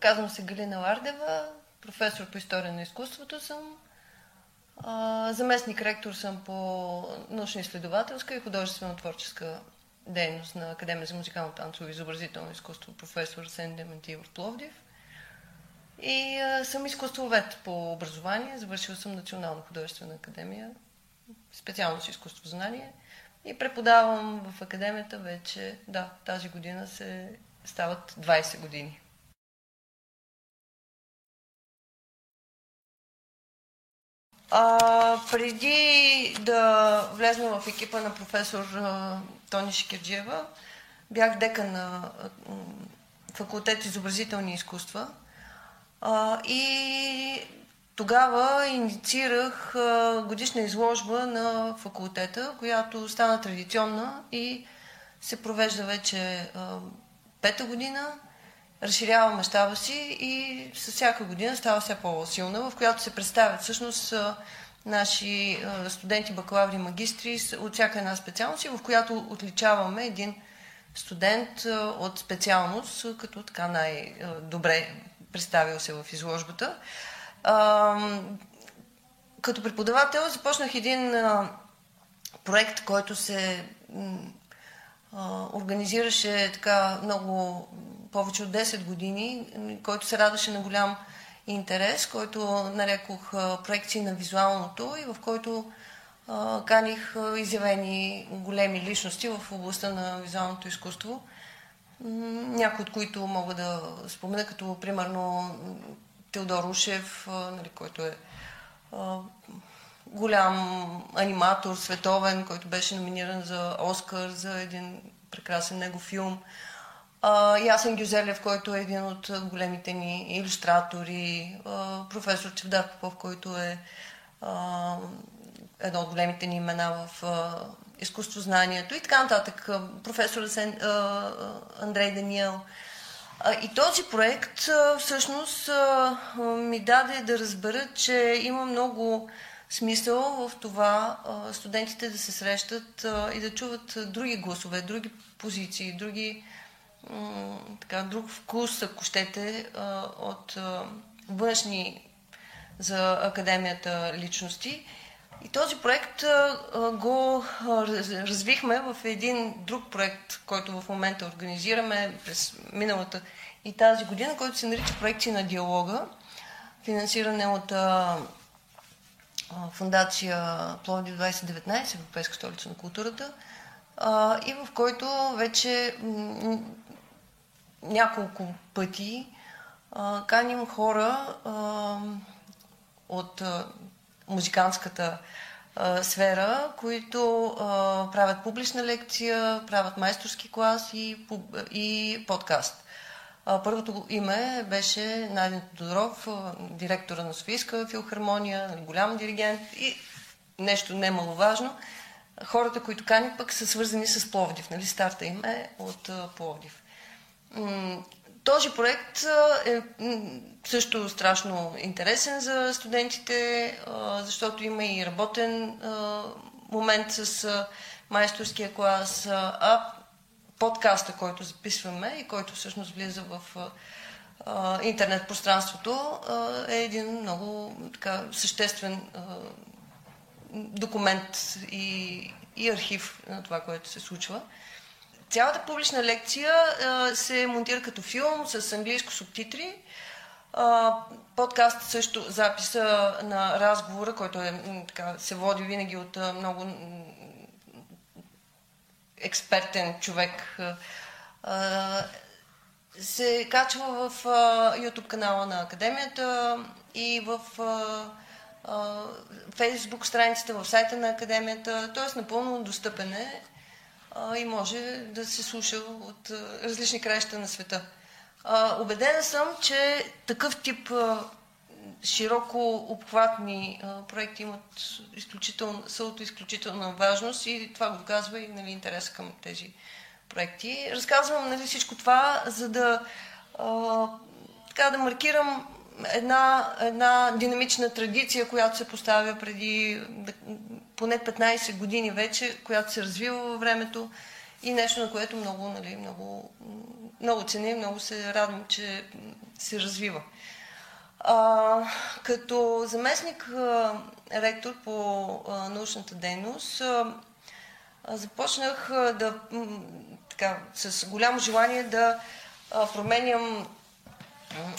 казвам се Галина Лардева, професор по история на изкуството съм. Заместник ректор съм по научно-изследователска и художествено-творческа дейност на Академия за музикално танцово и изобразително изкуство професор Сен Дементиев в Пловдив. И а, съм изкуствовед по образование. Завършила съм Национална художествена академия, специалност изкуство знание. И преподавам в академията вече, да, тази година се стават 20 години. А, преди да влезна в екипа на професор а, Тони Шикерджиева, бях дека на а, факултет изобразителни изкуства. А, и тогава инициирах а, годишна изложба на факултета, която стана традиционна и се провежда вече а, пета година разширява мащаба си и с всяка година става все по-силна, в която се представят всъщност наши студенти, бакалаври, магистри от всяка една специалност и в която отличаваме един студент от специалност, като така най-добре представил се в изложбата. Като преподавател започнах един проект, който се организираше така много повече от 10 години, който се радваше на голям интерес, който нарекох проекции на визуалното и в който каних изявени големи личности в областта на визуалното изкуство. Някои от които мога да спомена, като примерно Теодор Ушев, нали, който е голям аниматор, световен, който беше номиниран за Оскар за един прекрасен него филм. А, Ясен Гюзелев, който е един от големите ни иллюстратори, професор Чевдар Попов, който е едно от големите ни имена в а, изкуствознанието и така нататък. Професор Андрей Даниел. И този проект всъщност ми даде да разбера, че има много смисъл в това студентите да се срещат и да чуват други гласове, други позиции, други така, друг вкус, ако щете, от външни за академията личности. И този проект го развихме в един друг проект, който в момента организираме през миналата и тази година, който се нарича Проекти на диалога, финансиране от Фундация Пловдив 2019, Европейска столица на културата, и в който вече няколко пъти а, каним хора а, от а, музикантската а, сфера, които а, правят публична лекция, правят майсторски клас и, и подкаст. А, първото име беше Найден Тодоров, директора на Софийска филхармония, нали, голям диригент и нещо немаловажно. Хората, които кани пък са свързани с Пловдив. Нали? Старта им е от Пловдив. Този проект е също страшно интересен за студентите, защото има и работен момент с майсторския клас, а подкаста, който записваме и който всъщност влиза в интернет пространството, е един много така, съществен документ и, и архив на това, което се случва. Цялата публична лекция а, се монтира като филм с английско субтитри. А, подкаст също записа на разговора, който е, така, се води винаги от а, много експертен човек. А, се качва в а, YouTube канала на Академията и в а, Facebook страницата, в сайта на Академията. Т.е. напълно достъпен е а, и може да се слуша от а, различни краища на света. А, убедена съм, че такъв тип а, широко обхватни а, проекти имат изключително, са от изключителна важност и това го доказва и нали, интерес към тези проекти. Разказвам нали, всичко това, за да, а, така, да маркирам една, една динамична традиция, която се поставя преди поне 15 години вече, която се развива във времето и нещо, на което много, нали, много, много ценя, много се радвам, че се развива. А, като заместник а, ректор по а, научната дейност, а, а, започнах а, да, така, с голямо желание да а, променям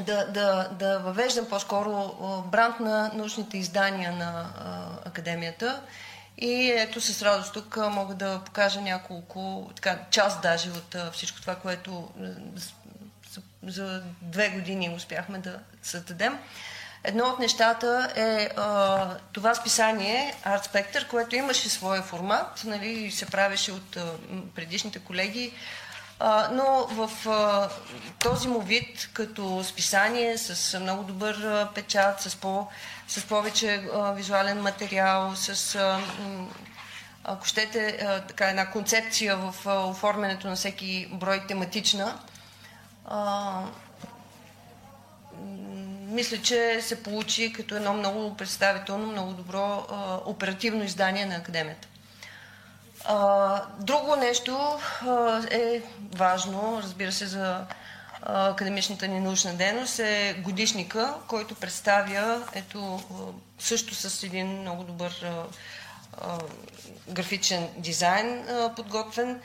да, да, да въвеждам по-скоро бранд на научните издания на академията. И ето с радост тук мога да покажа няколко, така, част даже от всичко това, което за, за две години успяхме да създадем. Едно от нещата е а, това списание Art Spectre, което имаше своя формат, нали, се правеше от а, предишните колеги но в този му вид, като списание, с много добър печат, с, по, с повече визуален материал, с, ако щете, така една концепция в оформянето на всеки брой тематична, мисля, че се получи като едно много представително, много добро оперативно издание на Академията. А, друго нещо а, е важно, разбира се, за а, академичната ни научна дейност е годишника, който представя ето, също с един много добър графичен дизайн подготвен,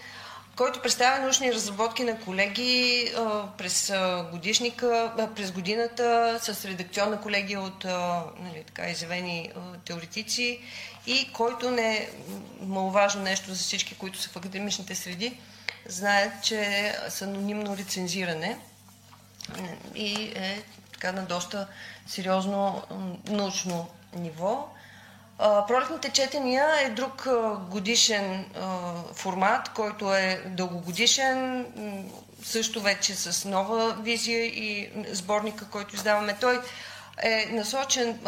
който представя научни разработки на колеги през годишника, през годината с редакционна колегия от нали, така, изявени теоретици и който не е маловажно нещо за всички, които са в академичните среди, знаят, че е с анонимно рецензиране и е така на доста сериозно научно ниво. Пролетните четения е друг годишен формат, който е дългогодишен, също вече с нова визия и сборника, който издаваме. Той е насочен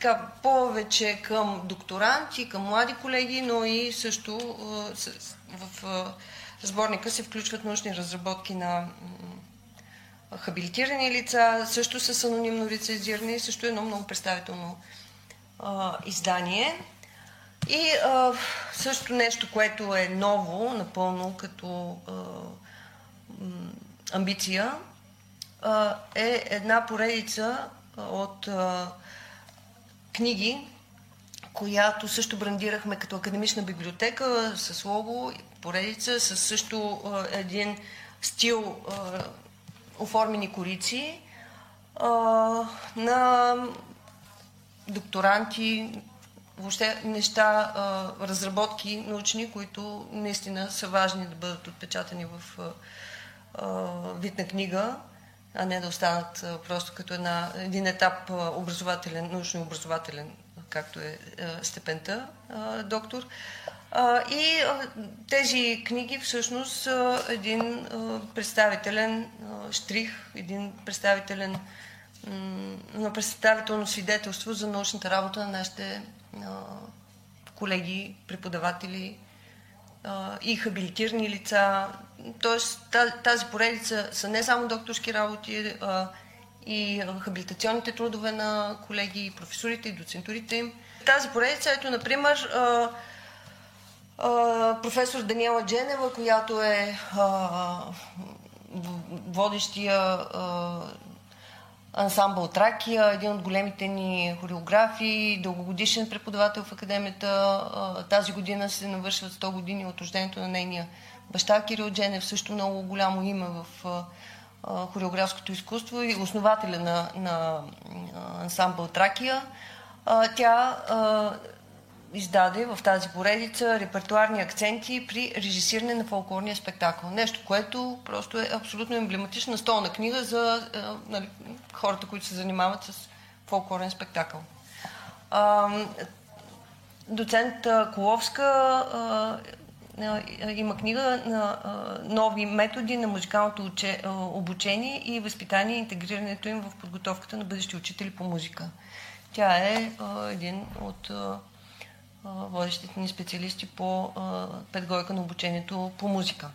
така, повече към докторанти, към млади колеги, но и също в сборника се включват научни разработки на хабилитирани лица, също с анонимно рецензиране, също едно много представително а, издание. И а, също нещо, което е ново, напълно като а, амбиция, а, е една поредица от а, книги, която също брандирахме като академична библиотека с лого, поредица, с също един стил оформени корици на докторанти, въобще неща, разработки научни, които наистина са важни да бъдат отпечатани в вид на книга а не да останат просто като една, един етап образователен, научно-образователен, както е степента доктор. И тези книги всъщност са един представителен штрих, един представителен на представително свидетелство за научната работа на нашите колеги, преподаватели, и хабилитирани лица. Тоест тази поредица са не само докторски работи, и хабилитационните трудове на колеги, и професорите, и доцентурите им. Тази поредица, ето, например, професор Даниела Дженева, която е водещия ансамбъл Тракия, един от големите ни хореографи, дългогодишен преподавател в академията. Тази година се навършват 100 години от рождението на нейния баща Кирил Дженев, също много голямо име в хореографското изкуство и основателя на, на ансамбъл Тракия. Тя издаде в тази поредица репертуарни акценти при режисиране на фолклорния спектакъл. Нещо, което просто е абсолютно емблематична столна книга за е, нали, хората, които се занимават с фолклорен спектакъл. А, доцент Коловска а, има книга на нови методи на музикалното уче, обучение и възпитание и интегрирането им в подготовката на бъдещи учители по музика. Тя е един от водещите ни специалисти по педагогика на обучението по музика.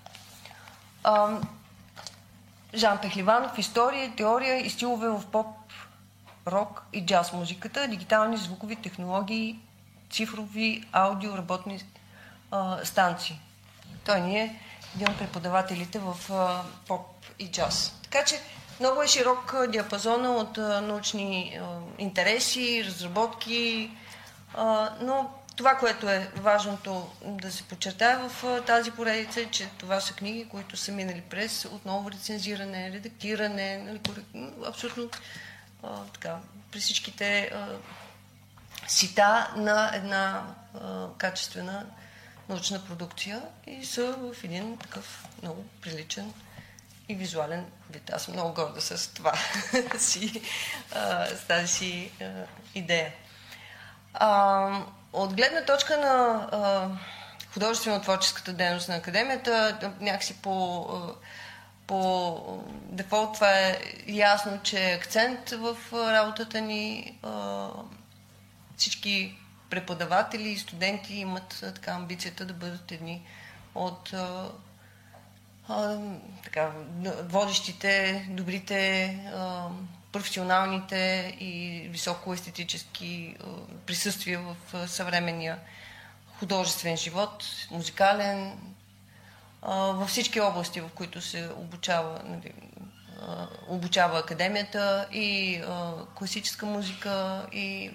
Жан Пехливанов, история, теория и стилове в поп, рок и джаз музиката, дигитални звукови технологии, цифрови аудио работни станции. Той ни е един от преподавателите в поп и джаз. Така че много е широк диапазона от научни интереси, разработки, но това, което е важното да се подчертае в тази поредица е, че това са книги, които са минали през отново рецензиране, редактиране, нали, абсолютно а, така, при всичките а, сита на една а, качествена научна продукция и са в един такъв много приличен и визуален вид. Аз съм много горда с това си, а, с тази си а, идея. А, от гледна точка на художествено-творческата дейност на академията, някакси по, по дефолт това е ясно, че е акцент в работата ни. Всички преподаватели и студенти имат така амбицията да бъдат едни от така, водещите, добрите професионалните и високоестетически присъствия в съвременния художествен живот, музикален, във всички области, в които се обучава, нали, обучава академията и класическа музика, и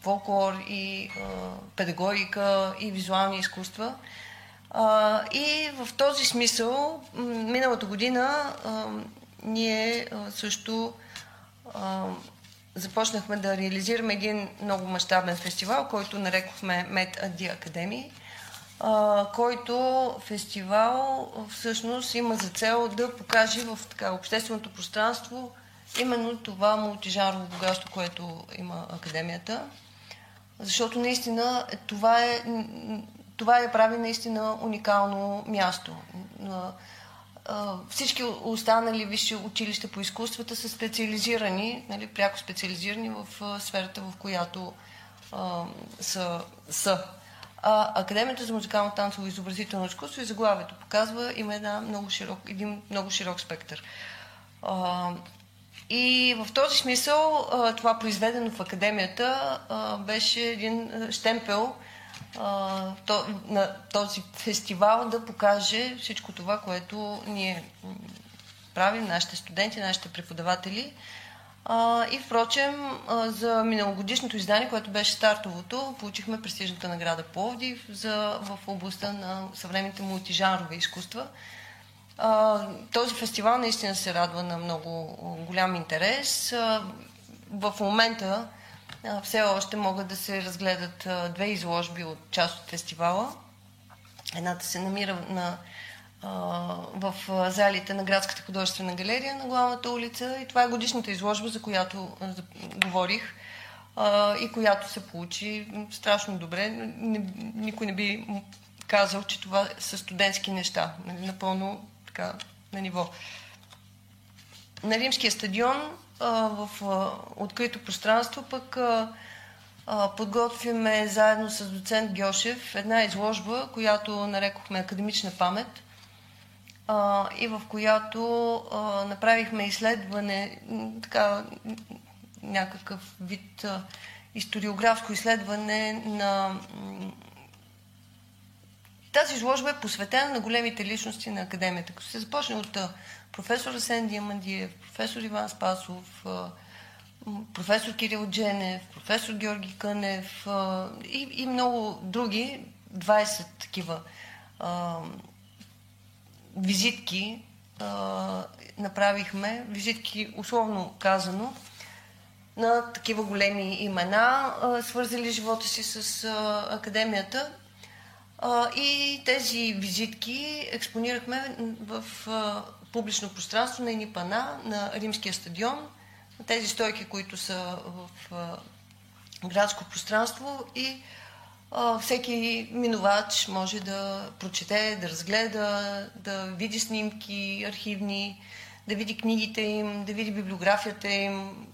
фолклор, и педагогика, и визуални изкуства. И в този смисъл, миналата година ние също започнахме да реализираме един много мащабен фестивал, който нарекохме Med Adi Academy, който фестивал всъщност има за цел да покаже в така, общественото пространство именно това мултижарово богатство, което има Академията. Защото наистина това е, това е прави наистина уникално място всички останали висши училища по изкуствата са специализирани, нали, пряко специализирани в сферата, в която а, са. са. А Академията за музикално танцово и изобразително изкуство и заглавието показва има една много широк, един много широк спектър. А, и в този смисъл това произведено в Академията беше един штемпел, то, на този фестивал да покаже всичко това, което ние правим, нашите студенти, нашите преподаватели. А, и впрочем, а, за миналогодишното издание, което беше стартовото, получихме престижната награда Пловдив за, в областта на съвременните мултижанрови изкуства. А, този фестивал наистина се радва на много голям интерес. А, в момента все още могат да се разгледат две изложби от част от фестивала. Едната се намира на, в залите на Градската художествена галерия на главната улица и това е годишната изложба, за която говорих и която се получи страшно добре. Никой не би казал, че това са студентски неща. Напълно така на ниво. На Римския стадион в открито пространство, пък подготвиме заедно с доцент Гьошев една изложба, която нарекохме Академична памет и в която направихме изследване, така някакъв вид историографско изследване на тази изложба е посветена на големите личности на академията. Като се започне от професор Асен Диамандиев, професор Иван Спасов, професор Кирил Дженев, професор Георги Кънев и, и много други, 20 такива а, визитки а, направихме, визитки условно казано, на такива големи имена, а, свързали живота си с а, академията. И тези визитки експонирахме в публично пространство на едни пана на Римския стадион, тези стойки, които са в градско пространство и всеки минувач може да прочете, да разгледа, да види снимки архивни, да види книгите им, да види библиографията им.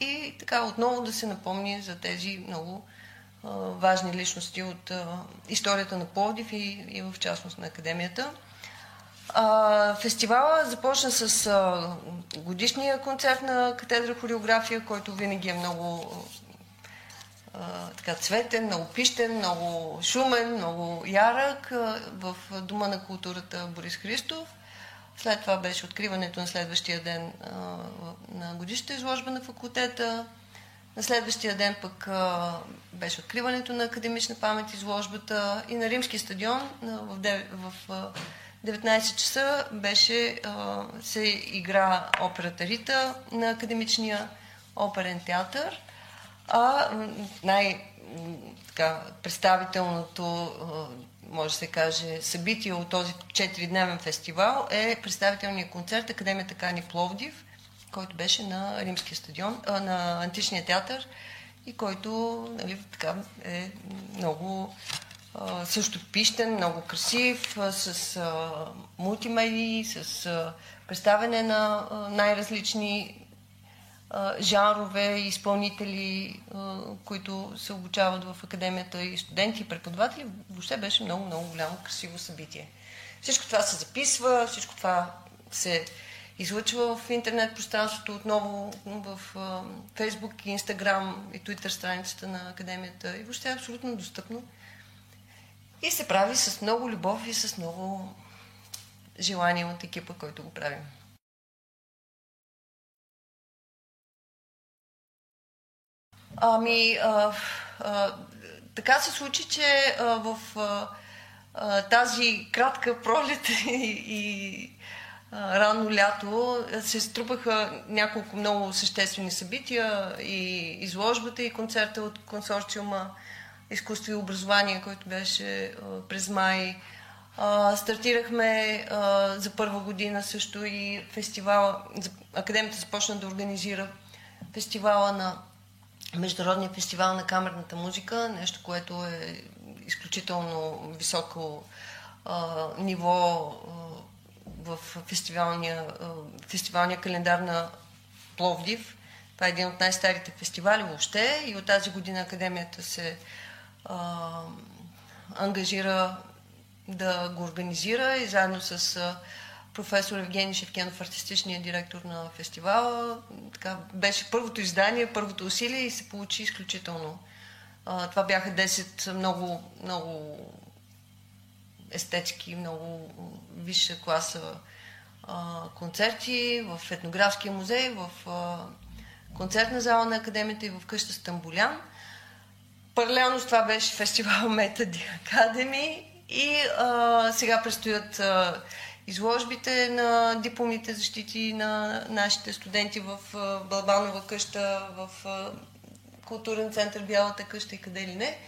И така отново да се напомни за тези много важни личности от историята на Пловдив и, и в частност на академията. Фестивала започна с годишния концерт на катедра хореография, който винаги е много така, цветен, много пищен, много шумен, много ярък в Дома на културата Борис Христов. След това беше откриването на следващия ден на годишната изложба на факултета. На следващия ден пък а, беше откриването на академична памет изложбата и на Римски стадион а, в, 9, в а, 19 часа беше, а, се игра операта Рита на академичния оперен театър. А най- така, представителното, може да се каже, събитие от този 4-дневен фестивал е представителният концерт Академията Кани Пловдив, който беше на Римския стадион, а, на Античния театър и който нали, така, е много а, също пищен, много красив, а, с а, мултимедии, с а, представяне на а, най-различни жанрове, изпълнители, които се обучават в академията и студенти и преподаватели. Въобще беше много, много голямо, красиво събитие. Всичко това се записва, всичко това се излъчва в интернет пространството, отново в Фейсбук, Инстаграм и Твитър страницата на академията. И въобще е абсолютно достъпно. И се прави с много любов и с много желание от екипа, който го правим. Ами, а, а, така се случи, че а, в а, тази кратка пролет и, и рано лято се струпаха няколко много съществени събития и изложбата и концерта от консорциума изкуство и образование, който беше през май. Стартирахме за първа година също и фестивала. Академията започна да организира фестивала на Международния фестивал на камерната музика, нещо, което е изключително високо ниво в фестивалния, а, фестивалния календар на Пловдив. Това е един от най-старите фестивали въобще и от тази година Академията се а, ангажира да го организира и заедно с а, професор Евгений Шевкенов, артистичният директор на фестивала. Така, беше първото издание, първото усилие и се получи изключително. А, това бяха 10 много, много естетски, много висша класа а, концерти в етнографския музей, в а, концертна зала на академията и в къща Стамбулян. Паралелно с това беше фестивал Метади Академи и а, сега предстоят а, изложбите на дипломните защити на нашите студенти в Балбанова къща, в културен център Бялата къща и къде ли не.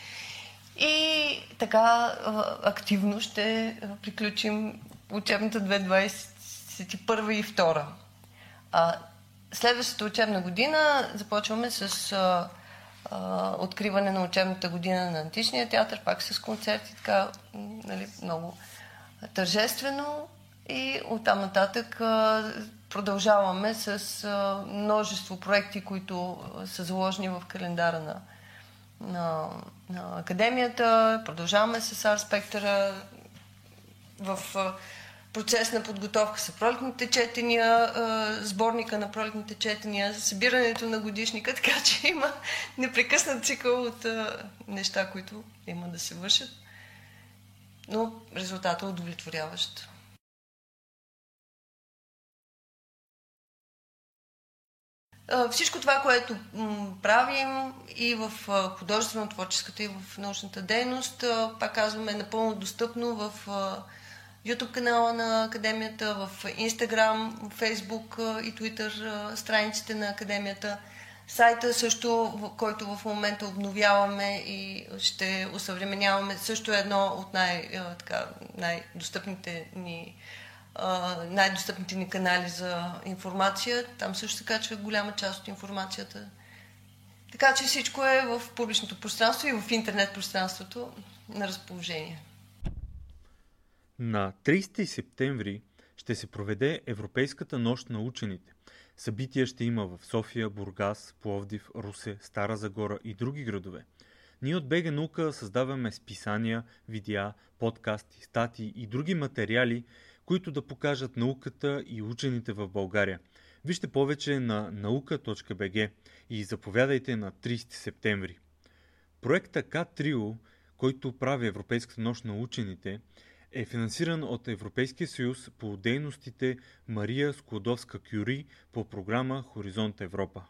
И така активно ще приключим учебната 2021 и 2. А, следващата учебна година започваме с а, а, откриване на учебната година на Античния театър, пак с концерти, така нали, много тържествено. И оттам нататък продължаваме с множество проекти, които са заложени в календара на, на, на академията. Продължаваме с Ар Спектъра в процес на подготовка са пролетните четения, сборника на пролетните четения, събирането на годишника, така че има непрекъснат цикъл от неща, които има да се вършат. Но резултатът е удовлетворяващ. Всичко това, което правим и в художествено-творческата, и в научната дейност, пак казваме, е напълно достъпно в YouTube канала на Академията, в Instagram, Facebook и Twitter страниците на Академията. Сайта също, който в момента обновяваме и ще усъвременяваме, също е едно от най, най-достъпните ни най-достъпните ни канали за информация. Там също се качва голяма част от информацията. Така че всичко е в публичното пространство и в интернет пространството на разположение. На 30 септември ще се проведе Европейската нощ на учените. Събития ще има в София, Бургас, Пловдив, Русе, Стара Загора и други градове. Ние от БГ Наука създаваме списания, видеа, подкасти, статии и други материали, които да покажат науката и учените в България. Вижте повече на наука.бг и заповядайте на 30 септември. Проекта К-Трио, който прави Европейската нощ на учените, е финансиран от Европейския съюз по дейностите Мария Склодовска-Кюри по програма Хоризонт Европа.